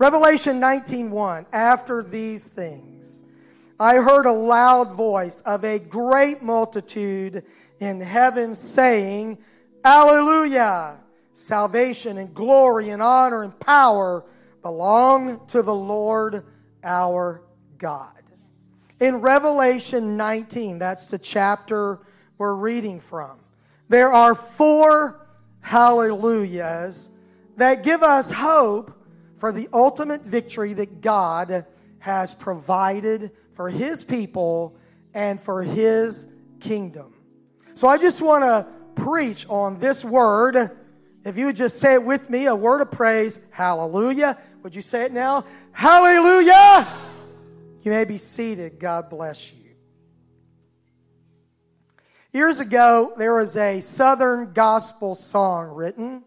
Revelation 19:1 After these things I heard a loud voice of a great multitude in heaven saying, Alleluia! Salvation and glory and honor and power belong to the Lord our God. In Revelation 19, that's the chapter we're reading from, there are four hallelujahs that give us hope for the ultimate victory that God has provided for His people and for His kingdom. So I just want to preach on this word. If you would just say it with me, a word of praise, hallelujah. Would you say it now? Hallelujah! You may be seated. God bless you. Years ago, there was a Southern gospel song written,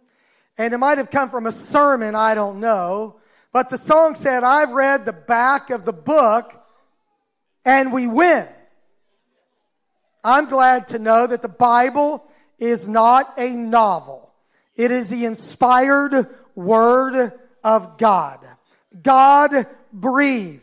and it might have come from a sermon, I don't know. But the song said, I've read the back of the book, and we win. I'm glad to know that the Bible is not a novel. It is the inspired word of God. God breathed,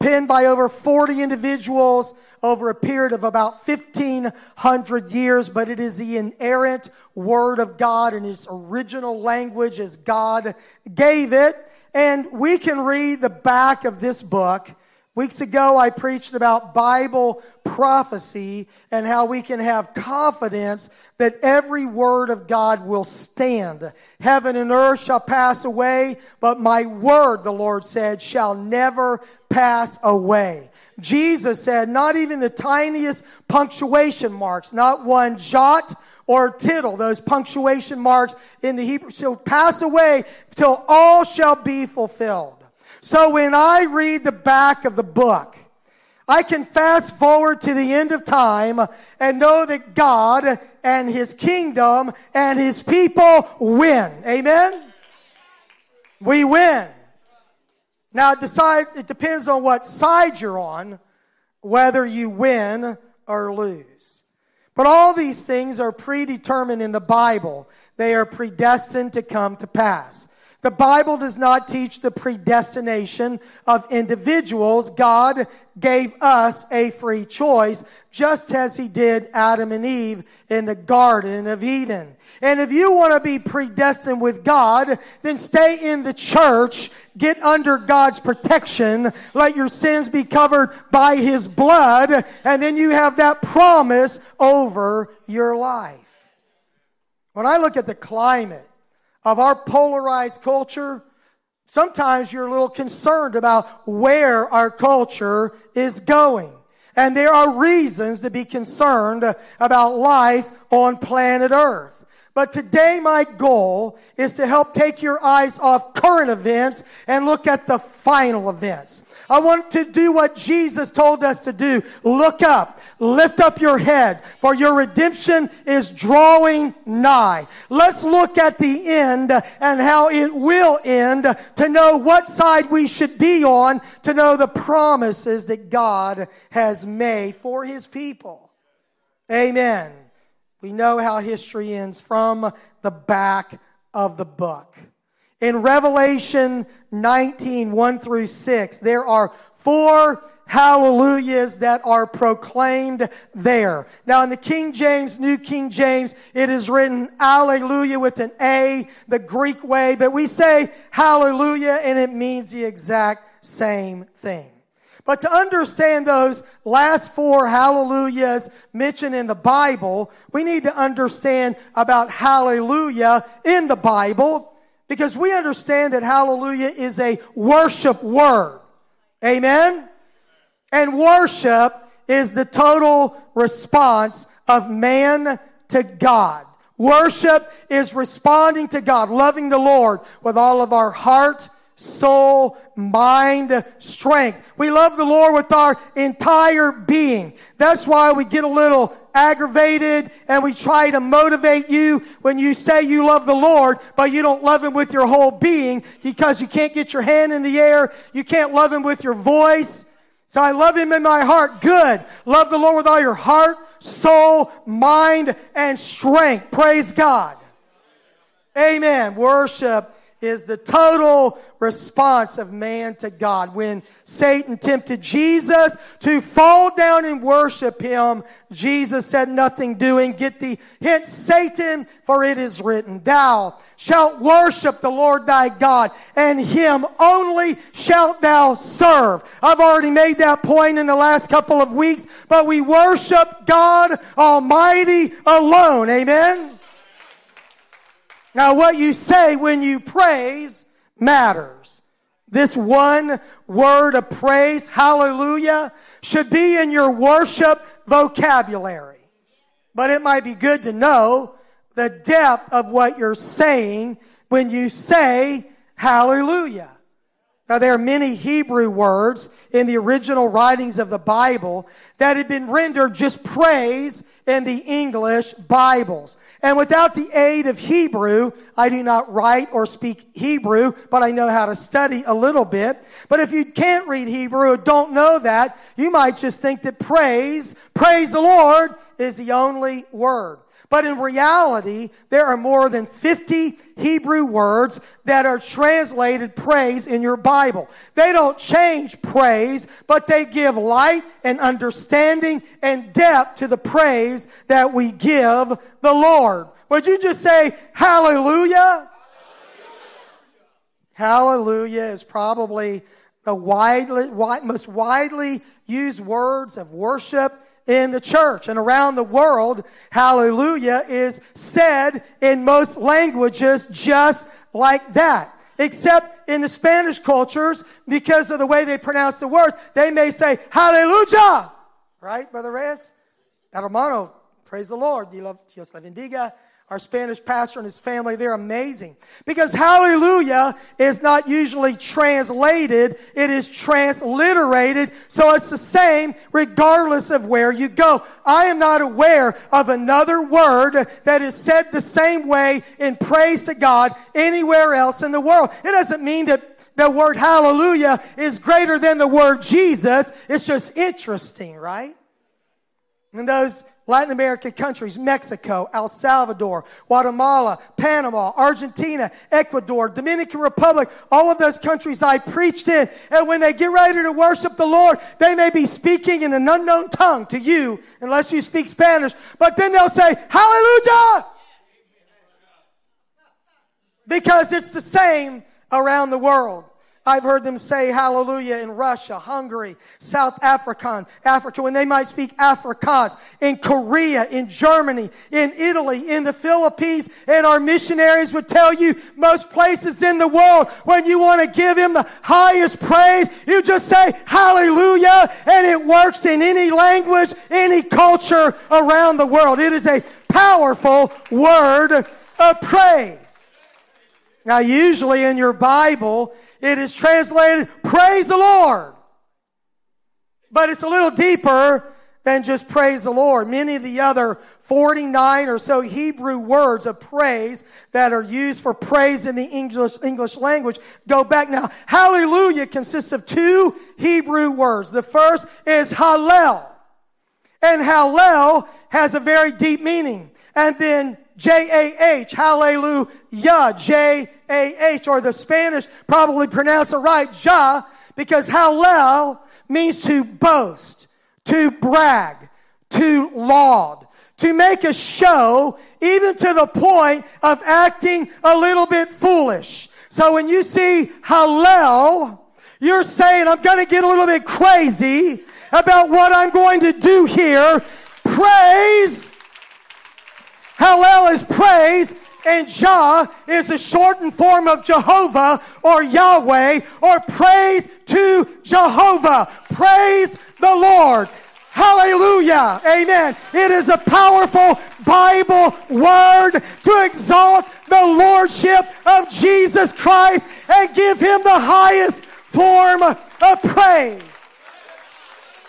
penned by over 40 individuals over a period of about 1500 years, but it is the inerrant word of God in its original language as God gave it. And we can read the back of this book Weeks ago, I preached about Bible prophecy and how we can have confidence that every word of God will stand. Heaven and earth shall pass away, but my word, the Lord said, shall never pass away. Jesus said, not even the tiniest punctuation marks, not one jot or tittle, those punctuation marks in the Hebrew shall pass away till all shall be fulfilled. So when I read the back of the book, I can fast forward to the end of time and know that God and His kingdom and His people win. Amen? We win. Now, decide, it depends on what side you're on, whether you win or lose. But all these things are predetermined in the Bible. They are predestined to come to pass. The Bible does not teach the predestination of individuals. God gave us a free choice, just as He did Adam and Eve in the Garden of Eden. And if you want to be predestined with God, then stay in the church, get under God's protection, let your sins be covered by His blood, and then you have that promise over your life. When I look at the climate, of our polarized culture, sometimes you're a little concerned about where our culture is going. And there are reasons to be concerned about life on planet Earth. But today, my goal is to help take your eyes off current events and look at the final events. I want to do what Jesus told us to do. Look up, lift up your head, for your redemption is drawing nigh. Let's look at the end and how it will end to know what side we should be on, to know the promises that God has made for his people. Amen. We know how history ends from the back of the book. In Revelation 19, 1 through 6, there are four hallelujahs that are proclaimed there. Now in the King James, New King James, it is written hallelujah with an A, the Greek way, but we say hallelujah and it means the exact same thing. But to understand those last four hallelujahs mentioned in the Bible, we need to understand about hallelujah in the Bible because we understand that hallelujah is a worship word. Amen? And worship is the total response of man to God. Worship is responding to God, loving the Lord with all of our heart, soul, mind, strength. We love the Lord with our entire being. That's why we get a little aggravated and we try to motivate you when you say you love the Lord, but you don't love Him with your whole being because you can't get your hand in the air. You can't love Him with your voice. So I love Him in my heart. Good. Love the Lord with all your heart, soul, mind, and strength. Praise God. Amen. Worship is the total response of man to God. When Satan tempted Jesus to fall down and worship him, Jesus said, Nothing doing. Get thee hence, Satan, for it is written, Thou shalt worship the Lord thy God, and him only shalt thou serve. I've already made that point in the last couple of weeks, but we worship God Almighty alone. Amen? Now, what you say when you praise matters. This one word of praise, hallelujah, should be in your worship vocabulary. But it might be good to know the depth of what you're saying when you say hallelujah. Now, there are many Hebrew words in the original writings of the Bible that had been rendered just praise in the English Bibles. And without the aid of Hebrew, I do not write or speak Hebrew, but I know how to study a little bit. But if you can't read Hebrew or don't know that, you might just think that praise, praise the Lord, is the only word. But in reality, there are more than 50 Hebrew words that are translated praise in your Bible. They don't change praise, but they give light and understanding and depth to the praise that we give the Lord. Would you just say hallelujah? Hallelujah, hallelujah is probably the widely, most widely used words of worship in the church and around the world, hallelujah is said in most languages just like that. Except in the Spanish cultures, because of the way they pronounce the words, they may say, hallelujah! Right, Brother Reyes? Hermano, praise the Lord. Dios la bendiga our Spanish pastor and his family, they're amazing. Because hallelujah is not usually translated, it is transliterated, so it's the same regardless of where you go. I am not aware of another word that is said the same way in praise to God anywhere else in the world. It doesn't mean that the word hallelujah is greater than the word Jesus. It's just interesting, right? And those Latin American countries, Mexico, El Salvador, Guatemala, Panama, Argentina, Ecuador, Dominican Republic, all of those countries I preached in. And when they get ready to worship the Lord, they may be speaking in an unknown tongue to you, unless you speak Spanish. But then they'll say, Hallelujah! Because it's the same around the world. I've heard them say hallelujah in Russia, Hungary, South Africa, Africa, when they might speak Afrikaans, in Korea, in Germany, in Italy, in the Philippines, and our missionaries would tell you most places in the world, when you want to give him the highest praise, you just say hallelujah, and it works in any language, any culture around the world. It is a powerful word of praise. Now, usually in your Bible, it is translated, praise the Lord. But it's a little deeper than just praise the Lord. Many of the other 49 or so Hebrew words of praise that are used for praise in the English, English language go back now. Hallelujah consists of two Hebrew words. The first is Hallel. And Hallel has a very deep meaning. And then J-A-H, hallelujah, J-A-H, or the Spanish probably pronounce it right, Ja, because hallel means to boast, to brag, to laud, to make a show, even to the point of acting a little bit foolish. So when you see hallel, you're saying, I'm going to get a little bit crazy about what I'm going to do here. Praise Hallel is praise, and Jah is a shortened form of Jehovah or Yahweh or praise to Jehovah. Praise the Lord. Hallelujah. Amen. It is a powerful Bible word to exalt the Lordship of Jesus Christ and give him the highest form of praise.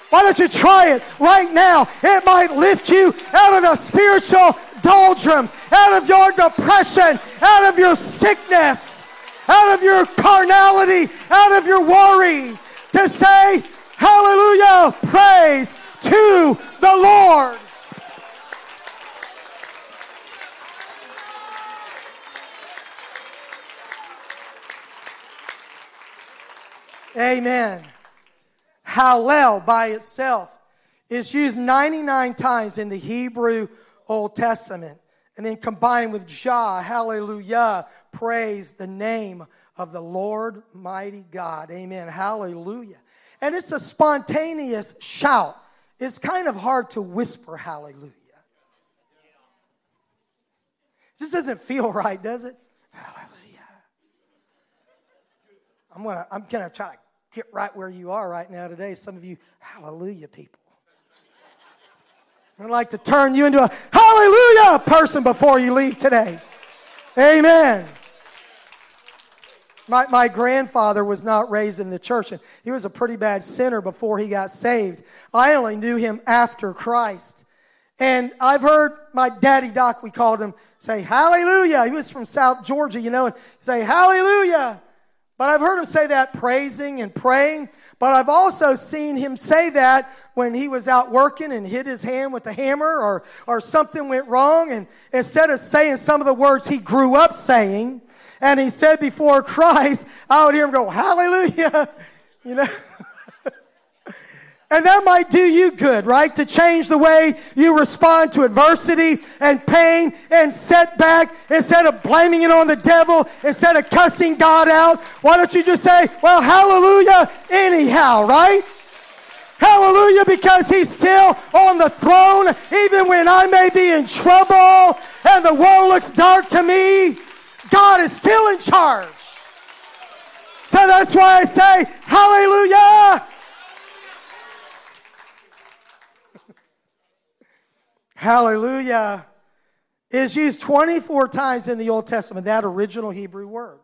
Why don't you try it right now? It might lift you out of the spiritual doldrums, out of your depression, out of your sickness, out of your carnality, out of your worry, to say, Hallelujah, praise to the Lord. Amen. Hallel by itself is used 99 times in the Hebrew Old Testament. And then combined with Jah, hallelujah, praise the name of the Lord mighty God. Amen. Hallelujah. And it's a spontaneous shout. It's kind of hard to whisper hallelujah. It just doesn't feel right, does it? Hallelujah. I'm gonna I'm gonna try to get right where you are right now today. Some of you, hallelujah people. I'd like to turn you into a hallelujah person before you leave today. Amen. My, my grandfather was not raised in the church, and he was a pretty bad sinner before he got saved. I only knew him after Christ. And I've heard my daddy doc, we called him, say, Hallelujah. He was from South Georgia, you know, and say, Hallelujah. But I've heard him say that praising and praying. But I've also seen him say that when he was out working and hit his hand with a hammer or, or something went wrong. And instead of saying some of the words he grew up saying, and he said before Christ, I would hear him go, Hallelujah. You know? And that might do you good, right? To change the way you respond to adversity and pain and setback instead of blaming it on the devil, instead of cussing God out. Why don't you just say, well, hallelujah anyhow, right? Hallelujah, because he's still on the throne, even when I may be in trouble and the world looks dark to me. God is still in charge. So that's why I say, hallelujah. Hallelujah is used 24 times in the Old Testament, that original Hebrew word.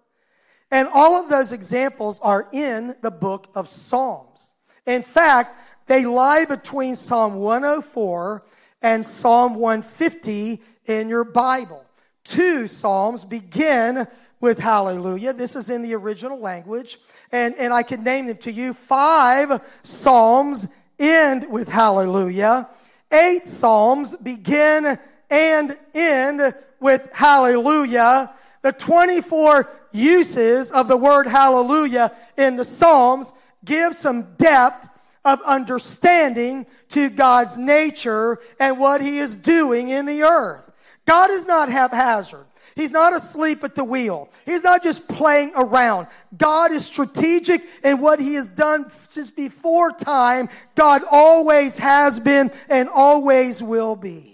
And all of those examples are in the book of Psalms. In fact, they lie between Psalm 104 and Psalm 150 in your Bible. Two Psalms begin with hallelujah. This is in the original language. And, and I can name them to you. Five Psalms end with hallelujah eight Psalms begin and end with hallelujah. The 24 uses of the word hallelujah in the Psalms give some depth of understanding to God's nature and what he is doing in the earth. God is not haphazard. He's not asleep at the wheel. He's not just playing around. God is strategic in what he has done since before time. God always has been and always will be.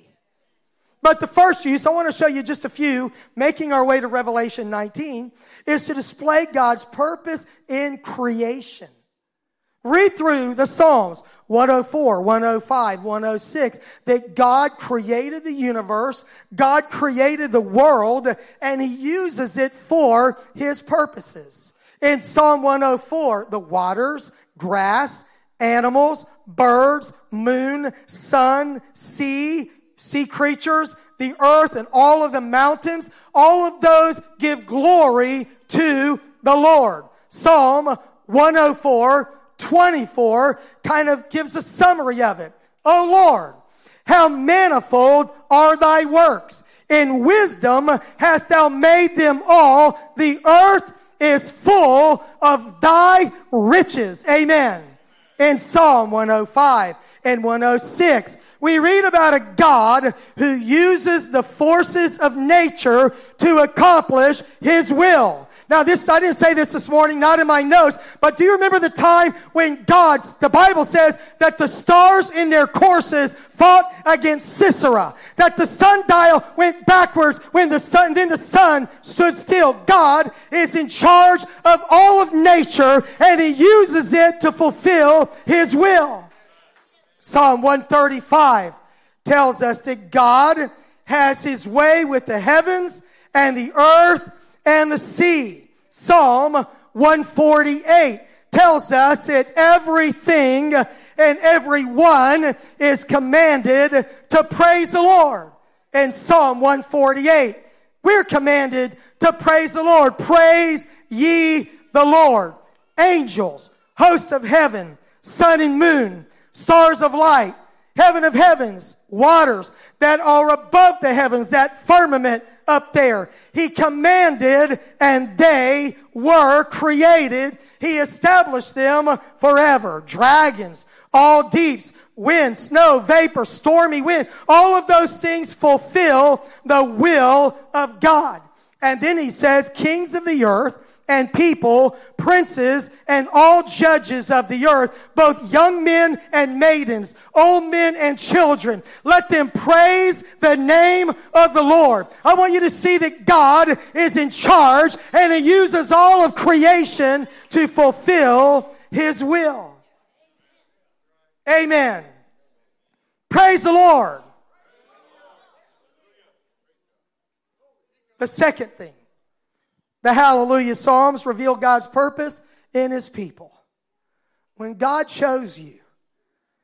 But the first use, I want to show you just a few, making our way to Revelation 19, is to display God's purpose in creation. Read through the Psalms 104, 105, 106 that God created the universe, God created the world, and He uses it for His purposes. In Psalm 104, the waters, grass, animals, birds, moon, sun, sea, sea creatures, the earth, and all of the mountains, all of those give glory to the Lord. Psalm 104, 24 kind of gives a summary of it. Oh Lord, how manifold are thy works. In wisdom hast thou made them all. The earth is full of thy riches. Amen. In Psalm 105 and 106, we read about a God who uses the forces of nature to accomplish his will. Now, this, I didn't say this this morning, not in my notes, but do you remember the time when God, the Bible says that the stars in their courses fought against Sisera? That the sundial went backwards when the sun, then the sun stood still. God is in charge of all of nature and he uses it to fulfill his will. Psalm 135 tells us that God has his way with the heavens and the earth and the sea. Psalm 148 tells us that everything and everyone is commanded to praise the Lord. In Psalm 148, we're commanded to praise the Lord. Praise ye the Lord. Angels, hosts of heaven, sun and moon, stars of light, heaven of heavens, waters that are above the heavens, that firmament up there. He commanded and they were created. He established them forever. Dragons, all deeps, wind, snow, vapor, stormy wind, all of those things fulfill the will of God. And then he says, kings of the earth, and people, princes, and all judges of the earth, both young men and maidens, old men and children. Let them praise the name of the Lord. I want you to see that God is in charge and He uses all of creation to fulfill His will. Amen. Praise the Lord. The second thing the Hallelujah Psalms reveal God's purpose in His people. When God chose you,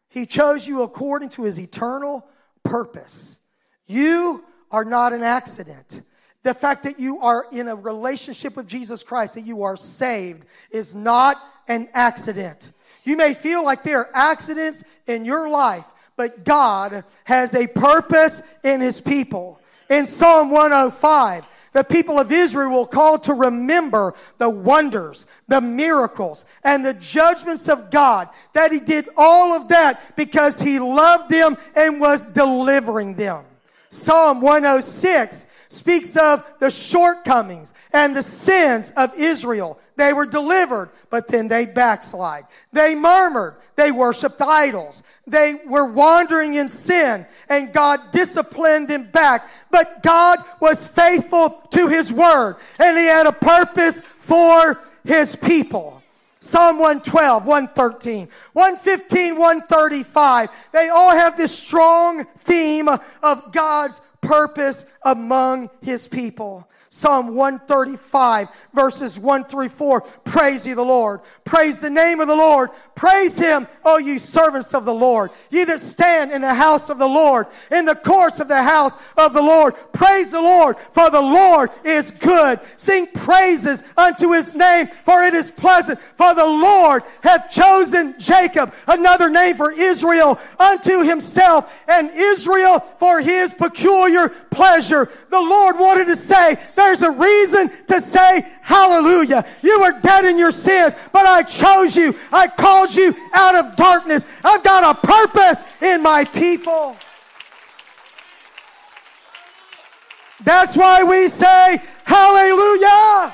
He chose you according to His eternal purpose. You are not an accident. The fact that you are in a relationship with Jesus Christ, that you are saved, is not an accident. You may feel like there are accidents in your life, but God has a purpose in His people. In Psalm 105, the people of Israel were called to remember the wonders, the miracles, and the judgments of God. That He did all of that because He loved them and was delivering them. Psalm 106 speaks of the shortcomings and the sins of Israel. They were delivered, but then they backslide. They murmured. They worshiped idols. They were wandering in sin and God disciplined them back. But God was faithful to his word and he had a purpose for his people. Psalm 112, 113, 115, 135. They all have this strong theme of God's purpose among his people. Psalm 135 verses 1 through 4. Praise ye the Lord. Praise the name of the Lord. Praise him, O ye servants of the Lord. Ye that stand in the house of the Lord, in the courts of the house of the Lord. Praise the Lord, for the Lord is good. Sing praises unto his name, for it is pleasant. For the Lord hath chosen Jacob, another name for Israel, unto himself, and Israel for his peculiar pleasure. The Lord wanted to say, there's a reason to say hallelujah. You were dead in your sins, but I chose you. I called you out of darkness. I've got a purpose in my people. That's why we say hallelujah.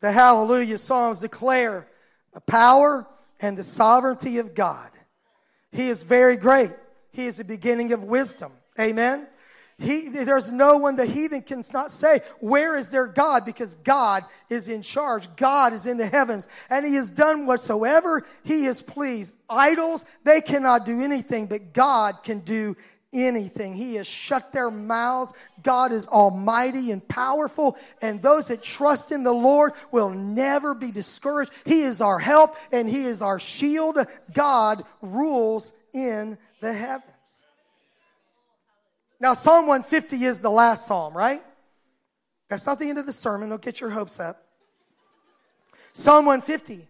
The hallelujah Psalms declare the power and the sovereignty of God. He is very great. He is the beginning of wisdom. Amen. He, there's no one the heathen can not say, Where is their God? Because God is in charge. God is in the heavens. And He has done whatsoever He is pleased. Idols, they cannot do anything, but God can do anything. He has shut their mouths. God is almighty and powerful, and those that trust in the Lord will never be discouraged. He is our help and He is our shield. God rules in the heavens. Now, Psalm 150 is the last psalm, right? That's not the end of the sermon. Don't get your hopes up. Psalm 150.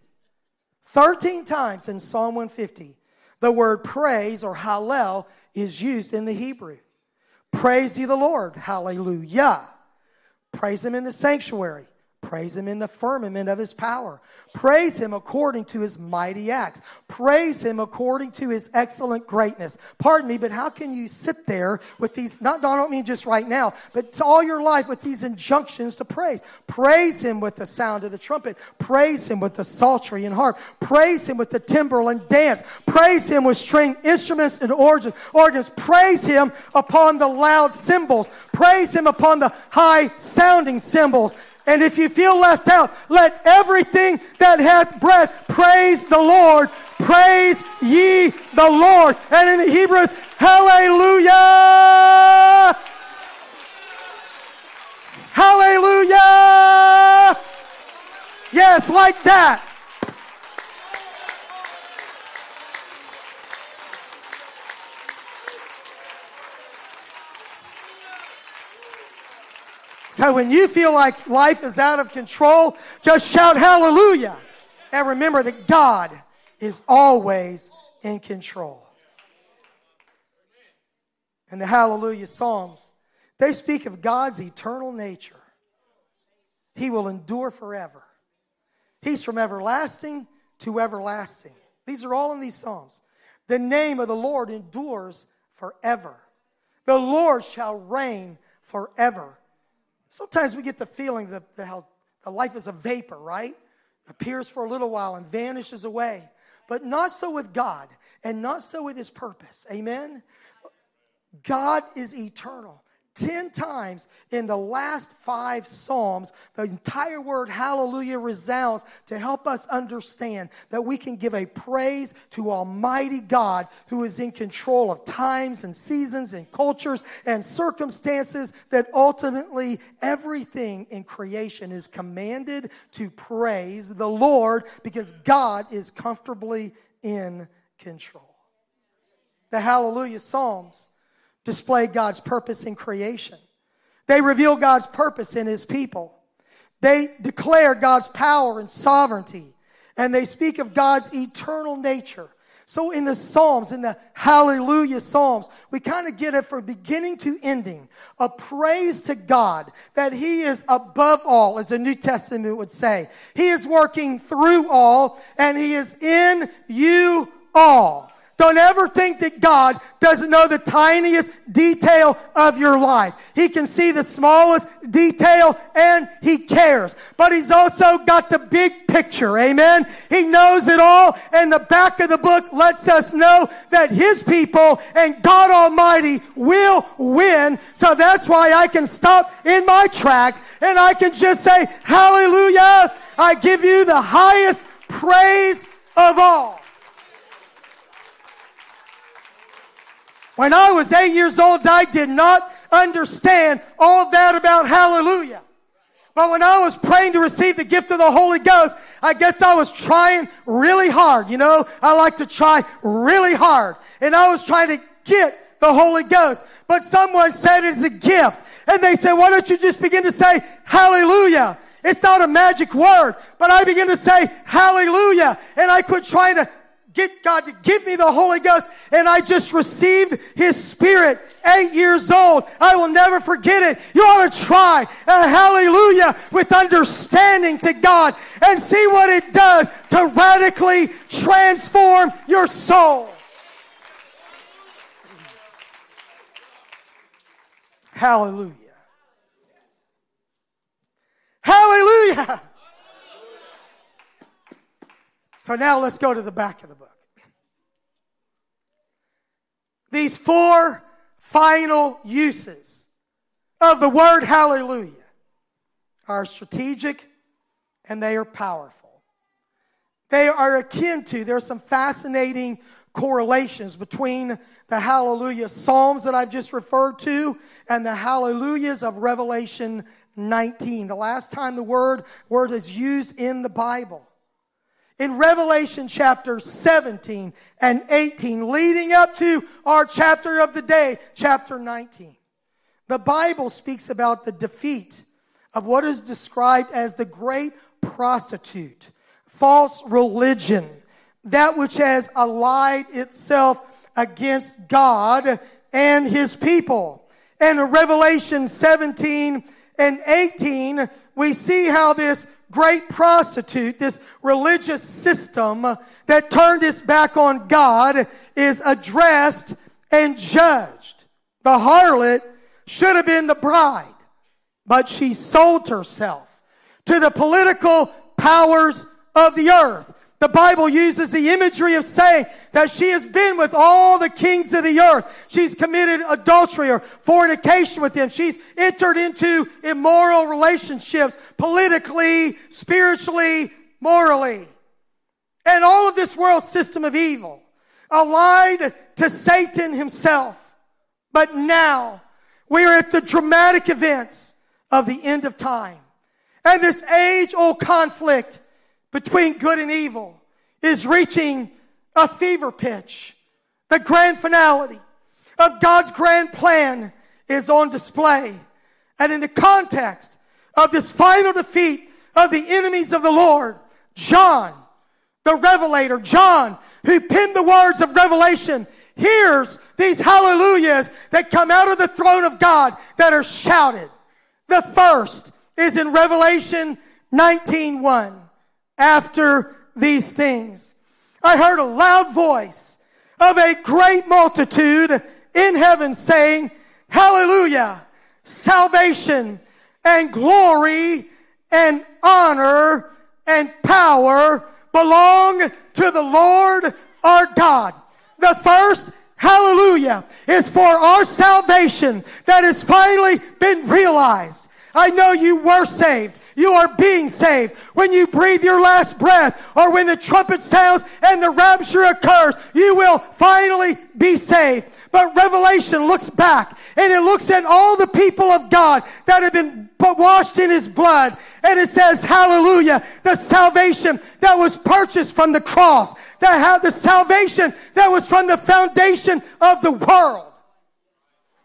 13 times in Psalm 150, the word praise or hallel is used in the Hebrew. Praise ye the Lord. Hallelujah. Praise him in the sanctuary. Praise him in the firmament of his power. Praise him according to his mighty acts. Praise him according to his excellent greatness. Pardon me, but how can you sit there with these, not, I don't mean just right now, but all your life with these injunctions to praise? Praise him with the sound of the trumpet. Praise him with the psaltery and harp. Praise him with the timbrel and dance. Praise him with string instruments and organs. Praise him upon the loud cymbals. Praise him upon the high sounding cymbals. And if you feel left out, let everything that hath breath praise the Lord. Praise ye the Lord. And in the Hebrews, hallelujah. Hallelujah. Yes, like that. So when you feel like life is out of control, just shout hallelujah. And remember that God is always in control. and the Hallelujah Psalms, they speak of God's eternal nature. He will endure forever. He's from everlasting to everlasting. These are all in these Psalms. The name of the Lord endures forever. The Lord shall reign forever. Sometimes we get the feeling that the, the life is a vapor, right? Appears for a little while and vanishes away. But not so with God and not so with his purpose. Amen? God is eternal. 10 times in the last five Psalms, the entire word hallelujah resounds to help us understand that we can give a praise to Almighty God who is in control of times and seasons and cultures and circumstances, that ultimately everything in creation is commanded to praise the Lord because God is comfortably in control. The hallelujah Psalms display God's purpose in creation. They reveal God's purpose in his people. They declare God's power and sovereignty. And they speak of God's eternal nature. So in the Psalms, in the Hallelujah Psalms, we kind of get it from beginning to ending. A praise to God that He is above all, as the New Testament would say. He is working through all and He is in you all. Don't ever think that God doesn't know the tiniest detail of your life. He can see the smallest detail and He cares. But He's also got the big picture. Amen. He knows it all. And the back of the book lets us know that His people and God Almighty will win. So that's why I can stop in my tracks and I can just say, Hallelujah. I give you the highest praise of all. When I was eight years old, I did not understand all that about hallelujah. But when I was praying to receive the gift of the Holy Ghost, I guess I was trying really hard. You know, I like to try really hard. And I was trying to get the Holy Ghost. But someone said it's a gift. And they said, why don't you just begin to say hallelujah? It's not a magic word, but I begin to say hallelujah. And I quit trying to get God to give me the Holy Ghost and I just received His Spirit eight years old. I will never forget it. You ought to try a hallelujah with understanding to God and see what it does to radically transform your soul. Hallelujah. Hallelujah. So now let's go to the back of the book. These four final uses of the word hallelujah are strategic and they are powerful. They are akin to, there are some fascinating correlations between the hallelujah psalms that I've just referred to and the hallelujahs of Revelation 19. The last time the word, word is used in the Bible in Revelation chapter 17 and 18, leading up to our chapter of the day, chapter 19. The Bible speaks about the defeat of what is described as the great prostitute, false religion, that which has allied itself against God and his people. And in Revelation 17 and 18, we see how this great prostitute, this religious system that turned its back on God, is addressed and judged. The harlot should have been the bride, but she sold herself to the political powers of the earth. The Bible uses the imagery of saying that she has been with all the kings of the earth. She's committed adultery or fornication with them. She's entered into immoral relationships politically, spiritually, morally. And all of this world system of evil allied to Satan himself. But now we are at the dramatic events of the end of time. And this age old conflict between good and evil is reaching a fever pitch. The grand finality of God's grand plan is on display. And in the context of this final defeat of the enemies of the Lord, John, the revelator, John, who penned the words of Revelation, hears these hallelujahs that come out of the throne of God that are shouted. The first is in Revelation 19:1. After these things, I heard a loud voice of a great multitude in heaven saying, Hallelujah! Salvation and glory and honor and power belong to the Lord our God. The first hallelujah is for our salvation that has finally been realized. I know you were saved. You are being saved. When you breathe your last breath or when the trumpet sounds and the rapture occurs, you will finally be saved. But Revelation looks back and it looks at all the people of God that have been washed in his blood. And it says, hallelujah, the salvation that was purchased from the cross, that had the salvation that was from the foundation of the world.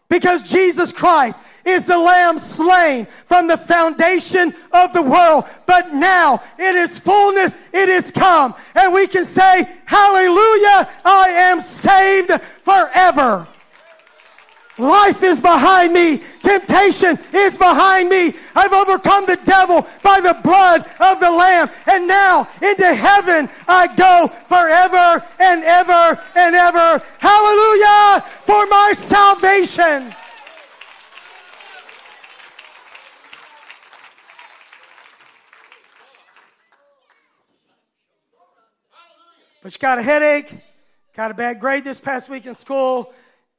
Because Jesus Christ is the lamb slain from the foundation of the world. But now it is fullness, it is come. And we can say, hallelujah, I am saved forever. Life is behind me. Temptation is behind me. I've overcome the devil by the blood of the Lamb. And now into heaven I go forever and ever and ever. Hallelujah for my salvation. But you got a headache, got a bad grade this past week in school,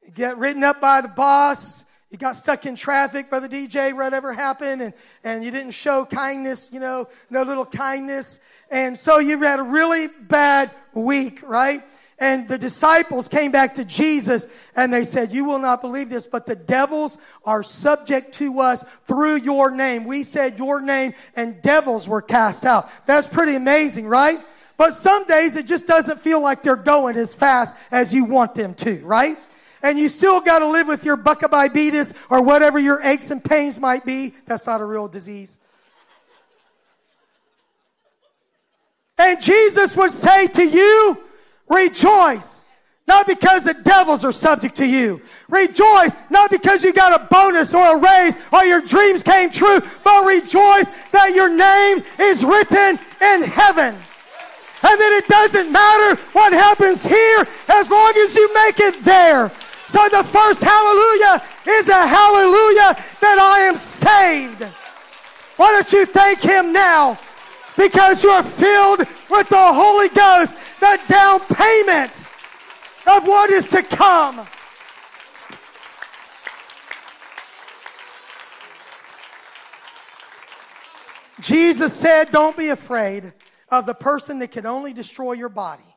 you get written up by the boss, you got stuck in traffic, Brother DJ, whatever happened, and, and you didn't show kindness, you know, no little kindness. And so you've had a really bad week, right? And the disciples came back to Jesus and they said, You will not believe this, but the devils are subject to us through your name. We said your name and devils were cast out. That's pretty amazing, right? But some days it just doesn't feel like they're going as fast as you want them to, right? And you still got to live with your buckabitis or whatever your aches and pains might be. That's not a real disease. And Jesus would say to you, rejoice. Not because the devils are subject to you. Rejoice, not because you got a bonus or a raise or your dreams came true, but rejoice that your name is written in heaven. And then it doesn't matter what happens here as long as you make it there. So the first hallelujah is a hallelujah that I am saved. Why don't you thank Him now? Because you're filled with the Holy Ghost, the down payment of what is to come. Jesus said, Don't be afraid of the person that can only destroy your body.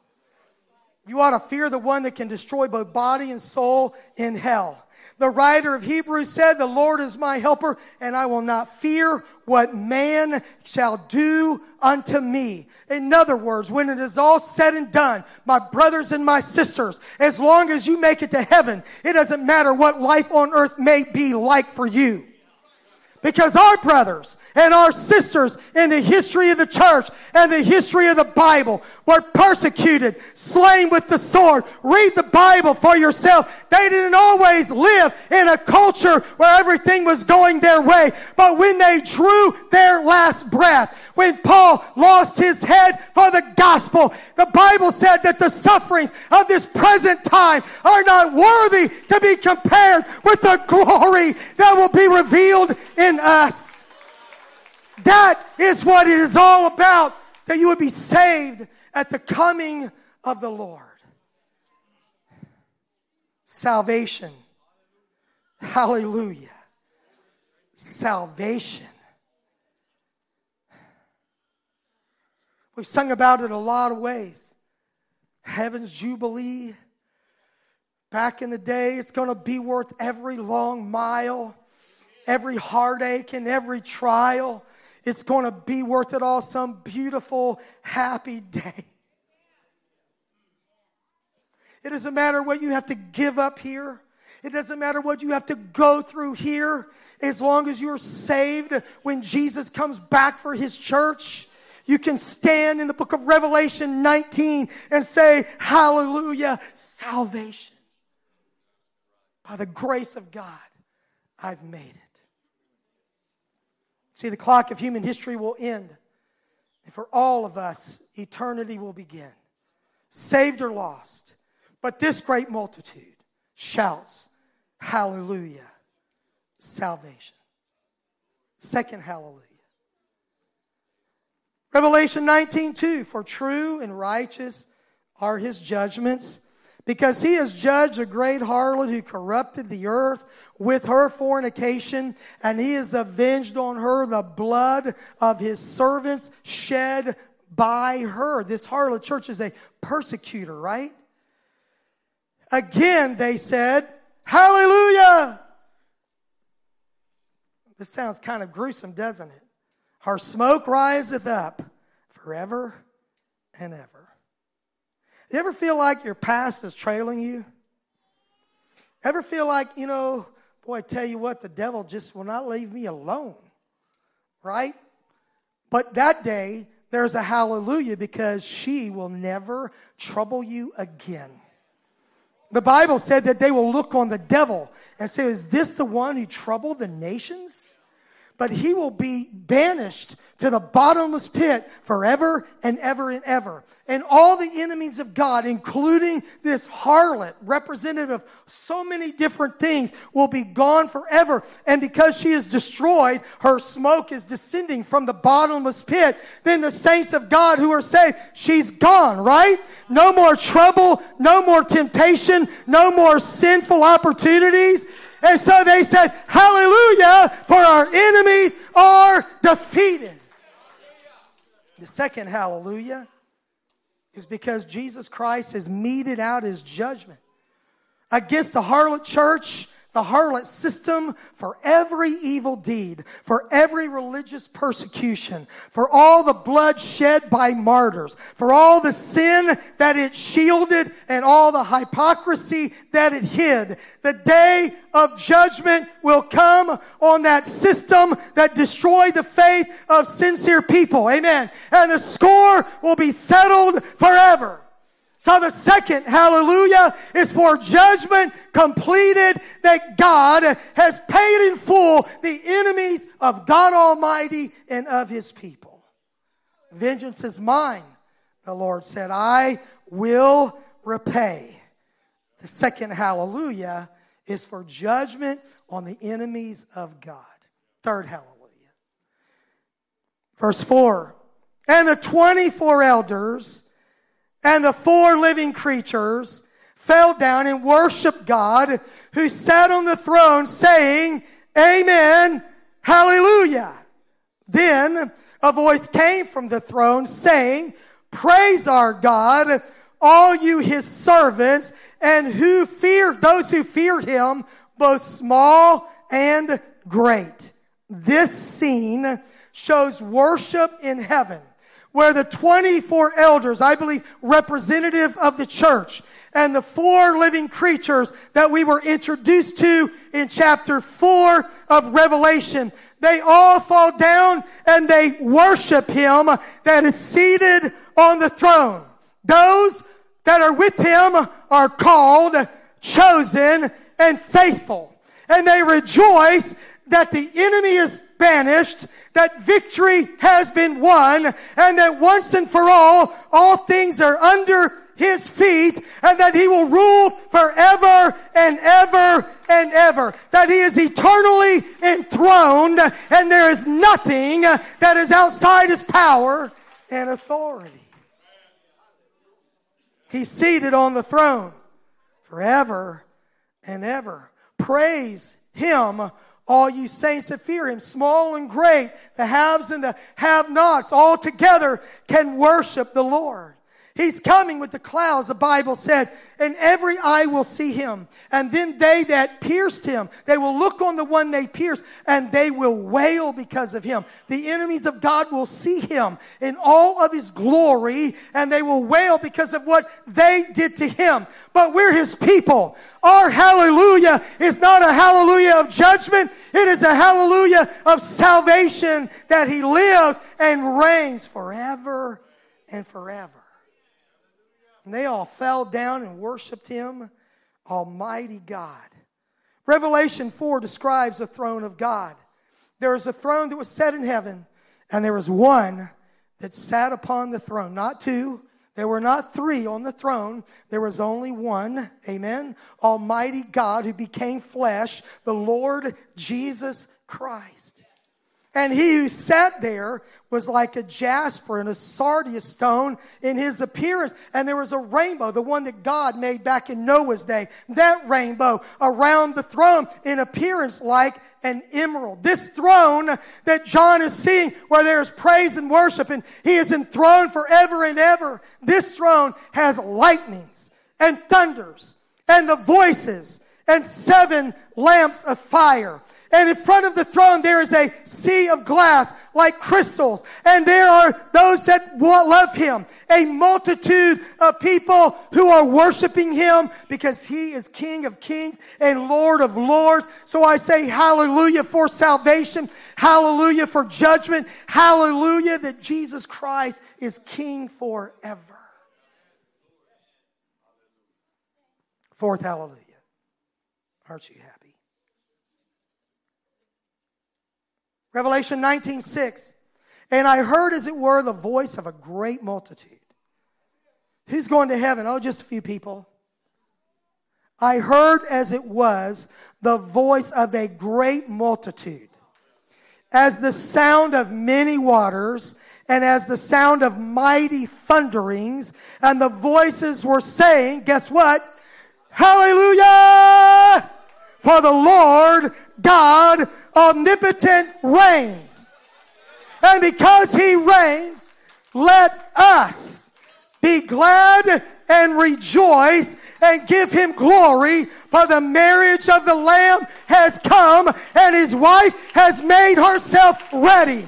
You ought to fear the one that can destroy both body and soul in hell. The writer of Hebrews said, The Lord is my helper, and I will not fear what man shall do unto me. In other words, when it is all said and done, my brothers and my sisters, as long as you make it to heaven, it doesn't matter what life on earth may be like for you. Because our brothers and our sisters in the history of the church and the history of the Bible were persecuted, slain with the sword. Read the Bible for yourself. They didn't always live in a culture where everything was going their way. But when they drew their last breath, when Paul lost his head for the gospel, the Bible said that the sufferings of this present time are not worthy to be compared with the glory that will be revealed in us. That is what it is all about, that you would be saved at the coming of the Lord. Salvation. Hallelujah. Salvation. We've sung about it a lot of ways. Heaven's Jubilee. Back in the day, it's going to be worth every long mile, every heartache, and every trial. It's going to be worth it all some beautiful, happy day. It doesn't matter what you have to give up here. It doesn't matter what you have to go through here. As long as you're saved when Jesus comes back for his church, you can stand in the book of Revelation 19 and say, Hallelujah, salvation. By the grace of God, I've made it. See, the clock of human history will end. And for all of us, eternity will begin. Saved or lost. But this great multitude shouts, Hallelujah, salvation. Second hallelujah. Revelation 19, 2, for true and righteous are his judgments, because he has judged a great harlot who corrupted the earth with her fornication, and he has avenged on her the blood of his servants shed by her. This harlot church is a persecutor, right? Again, they said, Hallelujah! This sounds kind of gruesome, doesn't it? Her smoke riseth up forever and ever. You ever feel like your past is trailing you? Ever feel like, you know, boy, I tell you what, the devil just will not leave me alone, right? But that day, there's a hallelujah because she will never trouble you again. The Bible said that they will look on the devil and say, Is this the one who troubled the nations? But he will be banished to the bottomless pit forever and ever and ever. And all the enemies of God, including this harlot, representative of so many different things, will be gone forever. And because she is destroyed, her smoke is descending from the bottomless pit. Then the saints of God who are saved, she's gone, right? No more trouble, no more temptation, no more sinful opportunities. And so they said, Hallelujah, for our enemies are defeated. The second hallelujah is because Jesus Christ has meted out his judgment against the harlot church the harlot system for every evil deed, for every religious persecution, for all the blood shed by martyrs, for all the sin that it shielded and all the hypocrisy that it hid. The day of judgment will come on that system that destroyed the faith of sincere people. Amen. And the score will be settled forever. So the second hallelujah is for judgment completed that God has paid in full the enemies of God Almighty and of his people. Vengeance is mine, the Lord said, I will repay. The second hallelujah is for judgment on the enemies of God. Third hallelujah. Verse 4 And the 24 elders and the four living creatures fell down and worshiped God who sat on the throne saying, Amen, hallelujah. Then a voice came from the throne saying, Praise our God, all you his servants, and who fear, those who fear him, both small and great. This scene shows worship in heaven where the 24 elders, I believe representative of the church, and the four living creatures that we were introduced to in chapter 4 of Revelation, they all fall down and they worship him that is seated on the throne. Those that are with him are called, chosen, and faithful. And they rejoice that the enemy is banished, that victory has been won, and that once and for all, all things are under his feet, and that he will rule forever and ever and ever. That he is eternally enthroned, and there is nothing that is outside his power and authority. He's seated on the throne forever and ever. Praise him all you saints that fear him, small and great, the haves and the have nots, all together can worship the Lord. He's coming with the clouds, the Bible said, and every eye will see him. And then they that pierced him, they will look on the one they pierced, and they will wail because of him. The enemies of God will see him in all of his glory, and they will wail because of what they did to him. But we're his people. Our hallelujah is not a hallelujah of judgment. It is a hallelujah of salvation that he lives and reigns forever and forever. And they all fell down and worshiped him, Almighty God. Revelation 4 describes the throne of God. There is a throne that was set in heaven, and there was one that sat upon the throne. Not two, there were not three on the throne. There was only one. Amen. Almighty God who became flesh, the Lord Jesus Christ. And he who sat there was like a jasper and a sardius stone in his appearance. And there was a rainbow, the one that God made back in Noah's day. That rainbow around the throne in appearance like an emerald. This throne that John is seeing where there's praise and worship and he is enthroned forever and ever. This throne has lightnings and thunders and the voices and seven lamps of fire. And in front of the throne, there is a sea of glass like crystals. And there are those that love him. A multitude of people who are worshiping him because he is King of kings and Lord of lords. So I say hallelujah for salvation. Hallelujah for judgment. Hallelujah that Jesus Christ is King forever. Fourth hallelujah. Aren't you happy? Revelation 19 6. And I heard, as it were, the voice of a great multitude. Who's going to heaven? Oh, just a few people. I heard, as it was, the voice of a great multitude, as the sound of many waters, and as the sound of mighty thunderings. And the voices were saying, guess what? Hallelujah! For the Lord God omnipotent reigns. And because he reigns, let us be glad and rejoice and give him glory for the marriage of the lamb has come and his wife has made herself ready.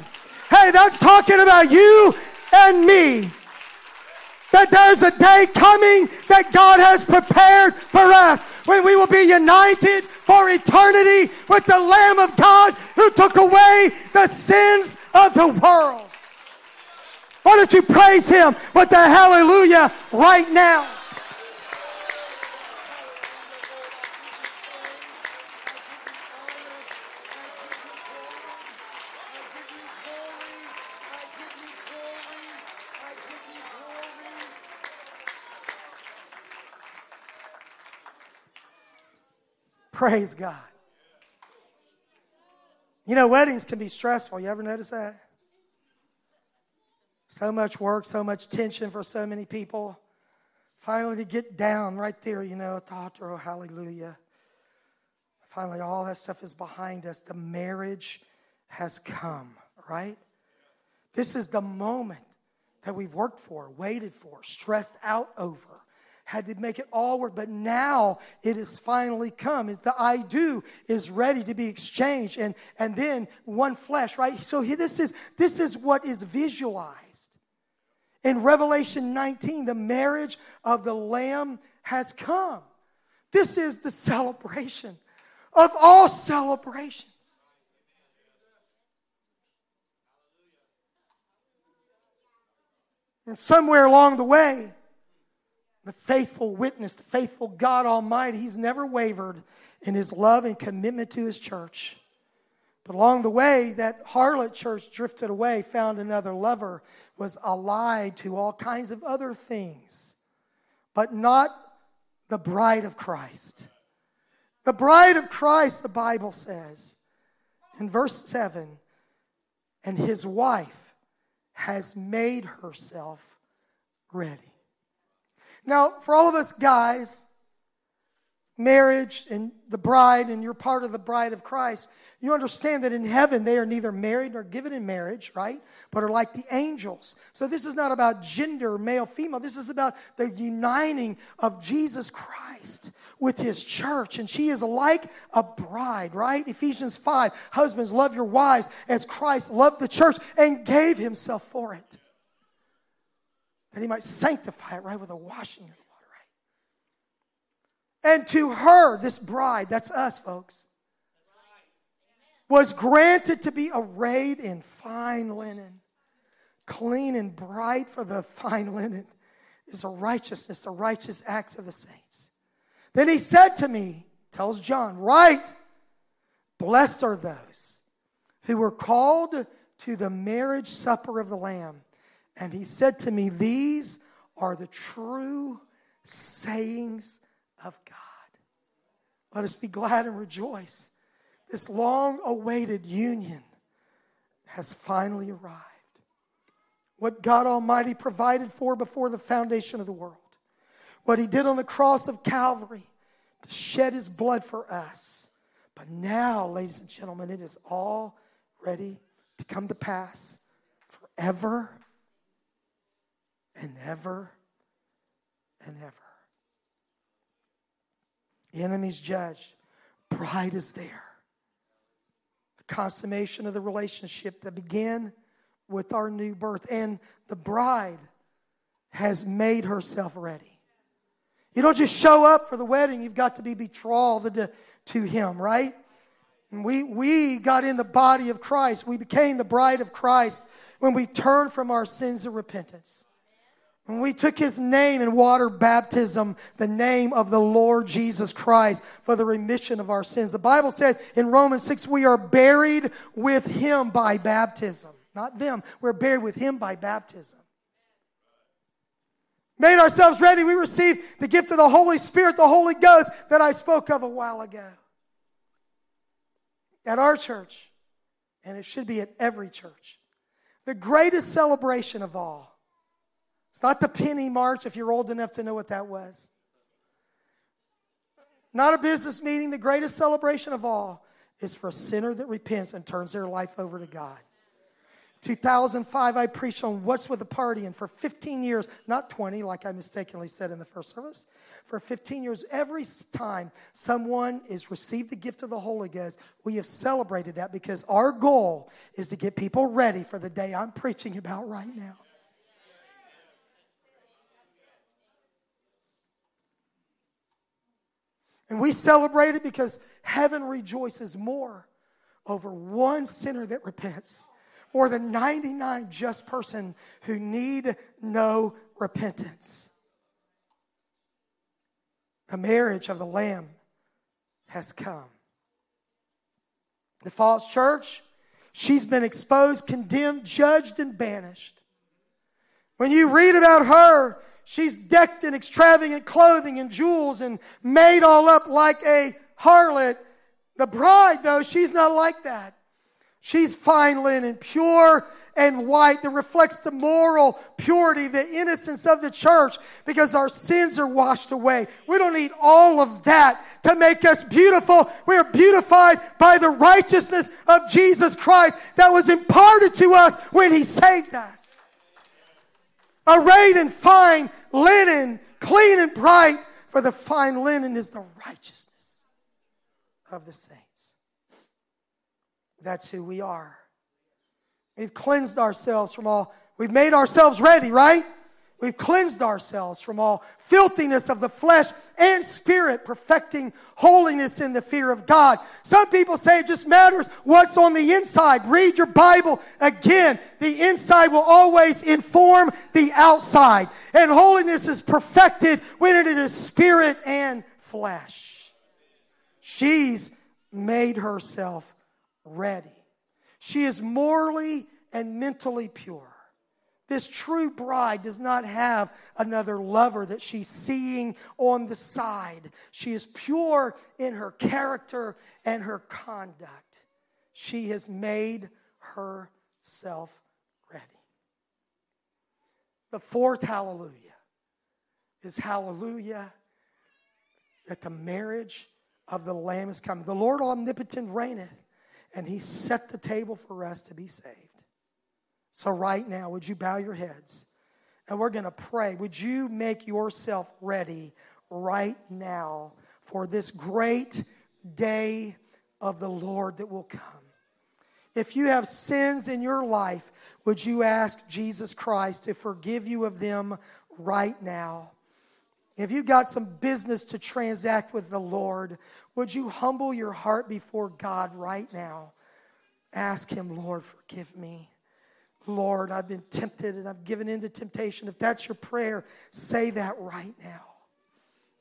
Hey, that's talking about you and me. That there's a day coming that God has prepared for us when we will be united for eternity with the Lamb of God who took away the sins of the world. Why don't you praise Him with the hallelujah right now? Praise God. You know, weddings can be stressful. You ever notice that? So much work, so much tension for so many people. Finally, to get down right there, you know, at the altar, oh, hallelujah. Finally, all that stuff is behind us. The marriage has come, right? This is the moment that we've worked for, waited for, stressed out over had to make it all work. But now it has finally come. The I do is ready to be exchanged. And, and then one flesh, right? So this is, this is what is visualized. In Revelation 19, the marriage of the Lamb has come. This is the celebration of all celebrations. And somewhere along the way, the faithful witness, the faithful God Almighty, He's never wavered in His love and commitment to His church. But along the way, that harlot church drifted away, found another lover, was allied to all kinds of other things, but not the bride of Christ. The bride of Christ, the Bible says in verse 7 and his wife has made herself ready. Now, for all of us guys, marriage and the bride, and you're part of the bride of Christ, you understand that in heaven they are neither married nor given in marriage, right? But are like the angels. So this is not about gender, male, female. This is about the uniting of Jesus Christ with his church. And she is like a bride, right? Ephesians 5 Husbands, love your wives as Christ loved the church and gave himself for it that he might sanctify it right with a washing of the water, right? And to her, this bride, that's us, folks, was granted to be arrayed in fine linen, clean and bright, for the fine linen is a righteousness, the righteous acts of the saints. Then he said to me, tells John, Right, blessed are those who were called to the marriage supper of the Lamb. And he said to me, These are the true sayings of God. Let us be glad and rejoice. This long awaited union has finally arrived. What God Almighty provided for before the foundation of the world, what He did on the cross of Calvary to shed His blood for us. But now, ladies and gentlemen, it is all ready to come to pass forever and ever and ever. The enemy's judged, pride is there. The consummation of the relationship that began with our new birth, and the bride has made herself ready. You don't just show up for the wedding, you've got to be betrothed to, to Him, right? And we, we got in the body of Christ. We became the bride of Christ when we turned from our sins of repentance. We took his name in water baptism, the name of the Lord Jesus Christ for the remission of our sins. The Bible said in Romans 6, we are buried with him by baptism. Not them, we're buried with him by baptism. Made ourselves ready, we received the gift of the Holy Spirit, the Holy Ghost that I spoke of a while ago. At our church, and it should be at every church, the greatest celebration of all it's not the penny march if you're old enough to know what that was. Not a business meeting. The greatest celebration of all is for a sinner that repents and turns their life over to God. 2005, I preached on What's with the Party, and for 15 years, not 20, like I mistakenly said in the first service, for 15 years, every time someone is received the gift of the Holy Ghost, we have celebrated that because our goal is to get people ready for the day I'm preaching about right now. And we celebrate it because heaven rejoices more over one sinner that repents more than 99 just person who need no repentance. The marriage of the Lamb has come. The false church, she's been exposed, condemned, judged, and banished. When you read about her, She's decked in extravagant clothing and jewels and made all up like a harlot. The bride, though, she's not like that. She's fine linen, pure and white that reflects the moral purity, the innocence of the church because our sins are washed away. We don't need all of that to make us beautiful. We are beautified by the righteousness of Jesus Christ that was imparted to us when He saved us. Arrayed in fine linen, clean and bright, for the fine linen is the righteousness of the saints. That's who we are. We've cleansed ourselves from all, we've made ourselves ready, right? We've cleansed ourselves from all filthiness of the flesh and spirit, perfecting holiness in the fear of God. Some people say it just matters what's on the inside. Read your Bible again. The inside will always inform the outside. And holiness is perfected when it is spirit and flesh. She's made herself ready. She is morally and mentally pure. This true bride does not have another lover that she's seeing on the side. She is pure in her character and her conduct. She has made herself ready. The fourth hallelujah is hallelujah that the marriage of the Lamb is coming. The Lord omnipotent reigneth, and he set the table for us to be saved. So, right now, would you bow your heads? And we're going to pray. Would you make yourself ready right now for this great day of the Lord that will come? If you have sins in your life, would you ask Jesus Christ to forgive you of them right now? If you've got some business to transact with the Lord, would you humble your heart before God right now? Ask Him, Lord, forgive me. Lord, I've been tempted and I've given in to temptation. If that's your prayer, say that right now.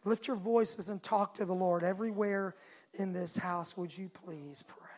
Lift your voices and talk to the Lord everywhere in this house. Would you please pray?